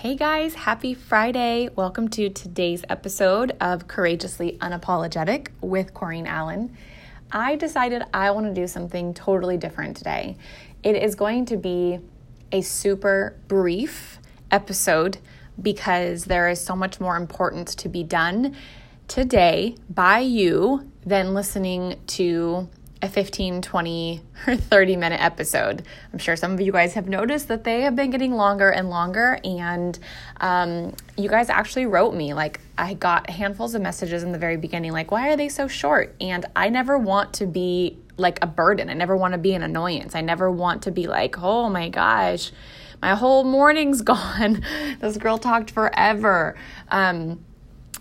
Hey guys, happy Friday. Welcome to today's episode of Courageously Unapologetic with Corrine Allen. I decided I want to do something totally different today. It is going to be a super brief episode because there is so much more importance to be done today by you than listening to a 15, 20, or 30 minute episode. I'm sure some of you guys have noticed that they have been getting longer and longer. And um, you guys actually wrote me, like, I got handfuls of messages in the very beginning, like, why are they so short? And I never want to be like a burden. I never want to be an annoyance. I never want to be like, oh my gosh, my whole morning's gone. this girl talked forever. Um,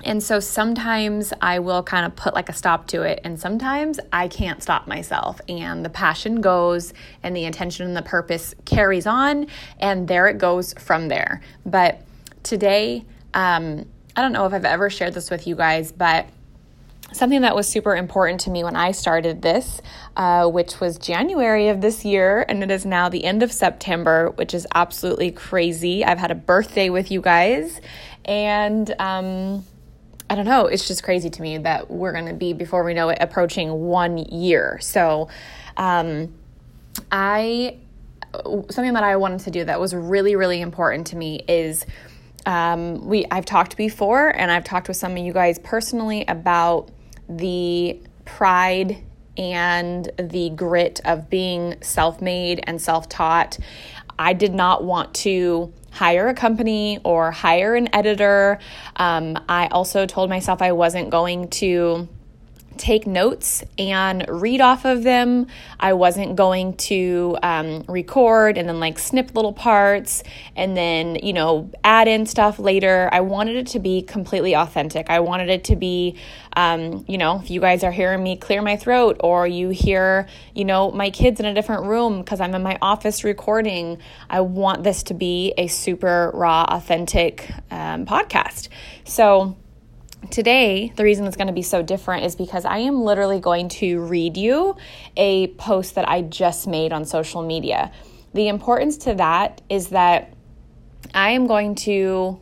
and so sometimes I will kind of put like a stop to it, and sometimes I can't stop myself. And the passion goes, and the intention and the purpose carries on, and there it goes from there. But today, um, I don't know if I've ever shared this with you guys, but something that was super important to me when I started this, uh, which was January of this year, and it is now the end of September, which is absolutely crazy. I've had a birthday with you guys, and um, I don't know, it's just crazy to me that we're going to be, before we know it, approaching one year. So, um, I, something that I wanted to do that was really, really important to me is um, we, I've talked before and I've talked with some of you guys personally about the pride and the grit of being self made and self taught. I did not want to hire a company or hire an editor. Um, I also told myself I wasn't going to take notes and read off of them. I wasn't going to um, record and then like snip little parts and then, you know, add in stuff later. I wanted it to be completely authentic. I wanted it to be, um, you know, if you guys are hearing me clear my throat or you hear, you know, my kids in a different room because I'm in my office recording, I want this to be a super raw, authentic um, podcast. So, Today, the reason it's going to be so different is because I am literally going to read you a post that I just made on social media. The importance to that is that I am going to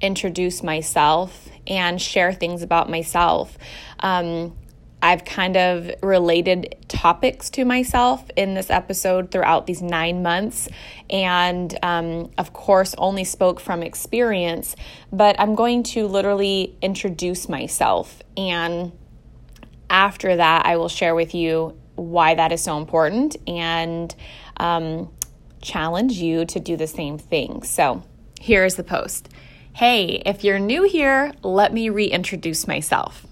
introduce myself and share things about myself. Um, I've kind of related topics to myself in this episode throughout these nine months, and um, of course, only spoke from experience. But I'm going to literally introduce myself, and after that, I will share with you why that is so important and um, challenge you to do the same thing. So, here's the post Hey, if you're new here, let me reintroduce myself.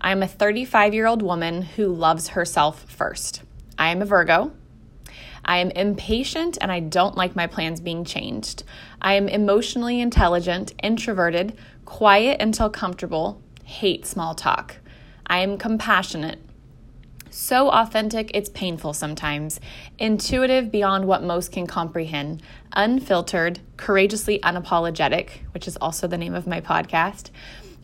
I'm a 35 year old woman who loves herself first. I am a Virgo. I am impatient and I don't like my plans being changed. I am emotionally intelligent, introverted, quiet until comfortable, hate small talk. I am compassionate. So authentic, it's painful sometimes. Intuitive beyond what most can comprehend. Unfiltered, courageously unapologetic, which is also the name of my podcast.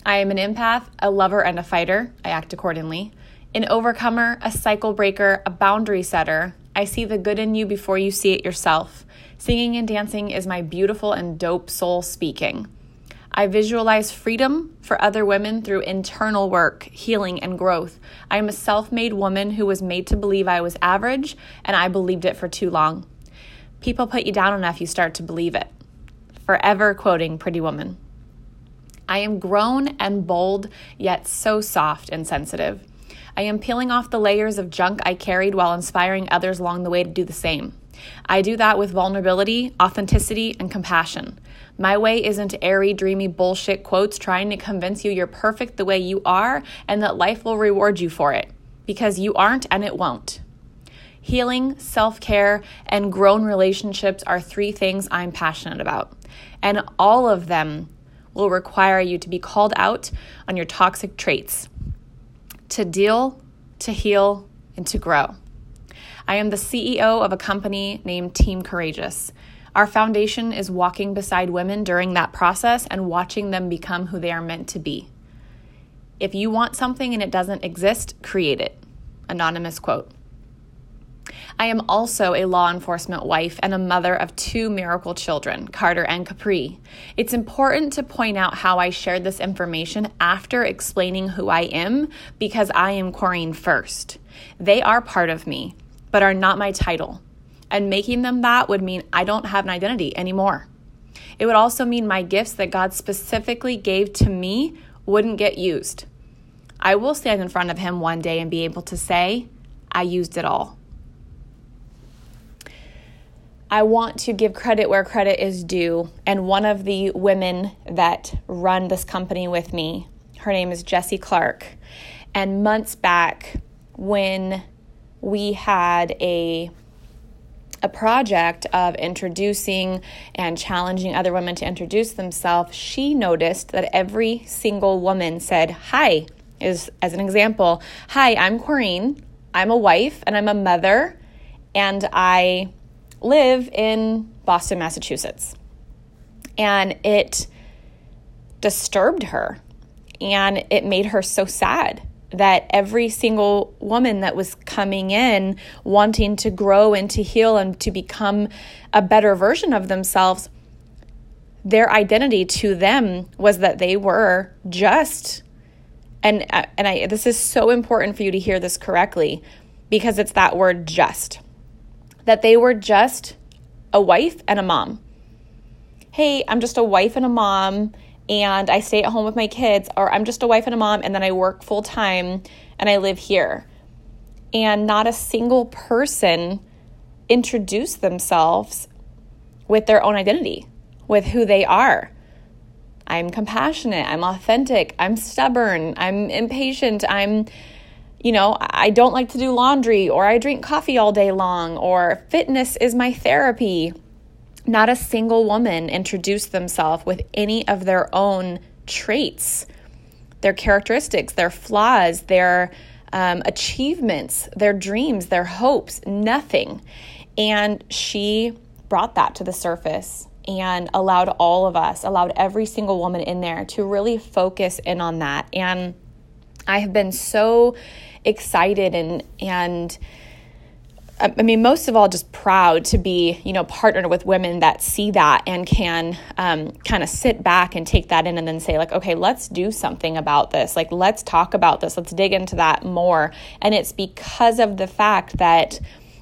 I am an empath, a lover, and a fighter. I act accordingly. An overcomer, a cycle breaker, a boundary setter. I see the good in you before you see it yourself. Singing and dancing is my beautiful and dope soul speaking. I visualize freedom for other women through internal work, healing, and growth. I am a self made woman who was made to believe I was average, and I believed it for too long. People put you down enough, you start to believe it. Forever quoting Pretty Woman. I am grown and bold, yet so soft and sensitive. I am peeling off the layers of junk I carried while inspiring others along the way to do the same. I do that with vulnerability, authenticity, and compassion. My way isn't airy, dreamy bullshit quotes trying to convince you you're perfect the way you are and that life will reward you for it. Because you aren't and it won't. Healing, self care, and grown relationships are three things I'm passionate about. And all of them will require you to be called out on your toxic traits, to deal, to heal, and to grow. I am the CEO of a company named Team Courageous. Our foundation is walking beside women during that process and watching them become who they are meant to be. If you want something and it doesn't exist, create it. Anonymous quote. I am also a law enforcement wife and a mother of two miracle children, Carter and Capri. It's important to point out how I shared this information after explaining who I am because I am Corrine first. They are part of me, but are not my title. And making them that would mean I don't have an identity anymore. It would also mean my gifts that God specifically gave to me wouldn't get used. I will stand in front of Him one day and be able to say, I used it all. I want to give credit where credit is due. And one of the women that run this company with me, her name is Jesse Clark. And months back, when we had a a project of introducing and challenging other women to introduce themselves, she noticed that every single woman said, Hi, is as an example, Hi, I'm Corrine. I'm a wife and I'm a mother, and I live in Boston, Massachusetts. And it disturbed her and it made her so sad that every single woman that was coming in wanting to grow and to heal and to become a better version of themselves their identity to them was that they were just and uh, and I this is so important for you to hear this correctly because it's that word just that they were just a wife and a mom. Hey, I'm just a wife and a mom and I stay at home with my kids, or I'm just a wife and a mom, and then I work full time and I live here. And not a single person introduced themselves with their own identity, with who they are. I'm compassionate, I'm authentic, I'm stubborn, I'm impatient, I'm, you know, I don't like to do laundry, or I drink coffee all day long, or fitness is my therapy. Not a single woman introduced themselves with any of their own traits, their characteristics, their flaws, their um, achievements, their dreams, their hopes, nothing. And she brought that to the surface and allowed all of us, allowed every single woman in there to really focus in on that. And I have been so excited and, and, I mean, most of all, just proud to be, you know, partnered with women that see that and can um, kind of sit back and take that in and then say, like, okay, let's do something about this. Like, let's talk about this. Let's dig into that more. And it's because of the fact that,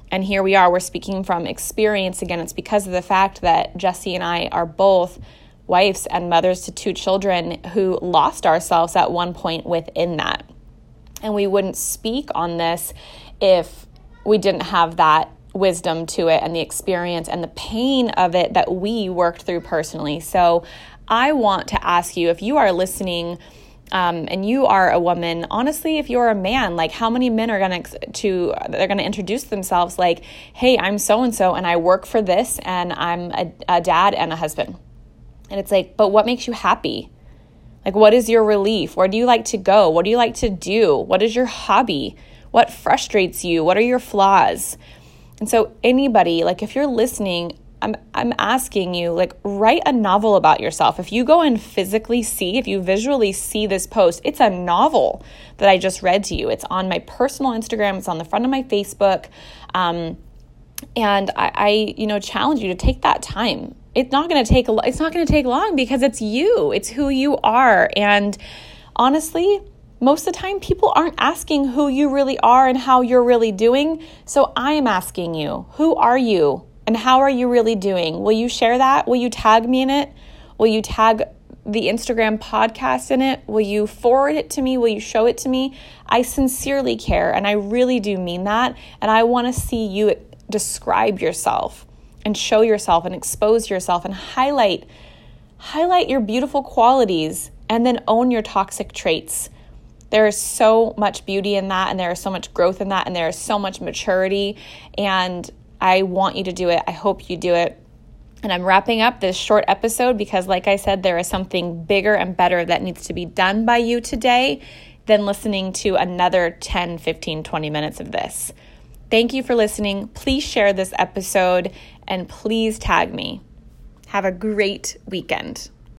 and here we are, we're speaking from experience again. It's because of the fact that Jesse and I are both wives and mothers to two children who lost ourselves at one point within that. And we wouldn't speak on this if we didn't have that wisdom to it and the experience and the pain of it that we worked through personally. So I want to ask you if you are listening. Um, and you are a woman honestly if you're a man like how many men are gonna to they're gonna introduce themselves like hey i'm so and so and i work for this and i'm a, a dad and a husband and it's like but what makes you happy like what is your relief where do you like to go what do you like to do what is your hobby what frustrates you? What are your flaws? And so, anybody, like if you're listening, I'm, I'm asking you, like, write a novel about yourself. If you go and physically see, if you visually see this post, it's a novel that I just read to you. It's on my personal Instagram, it's on the front of my Facebook. Um, and I, I, you know, challenge you to take that time. It's not going to take, it's not going to take long because it's you, it's who you are. And honestly, most of the time people aren't asking who you really are and how you're really doing. So I am asking you, who are you and how are you really doing? Will you share that? Will you tag me in it? Will you tag the Instagram podcast in it? Will you forward it to me? Will you show it to me? I sincerely care and I really do mean that. And I want to see you describe yourself and show yourself and expose yourself and highlight highlight your beautiful qualities and then own your toxic traits there is so much beauty in that, and there is so much growth in that, and there is so much maturity. And I want you to do it. I hope you do it. And I'm wrapping up this short episode because, like I said, there is something bigger and better that needs to be done by you today than listening to another 10, 15, 20 minutes of this. Thank you for listening. Please share this episode and please tag me. Have a great weekend.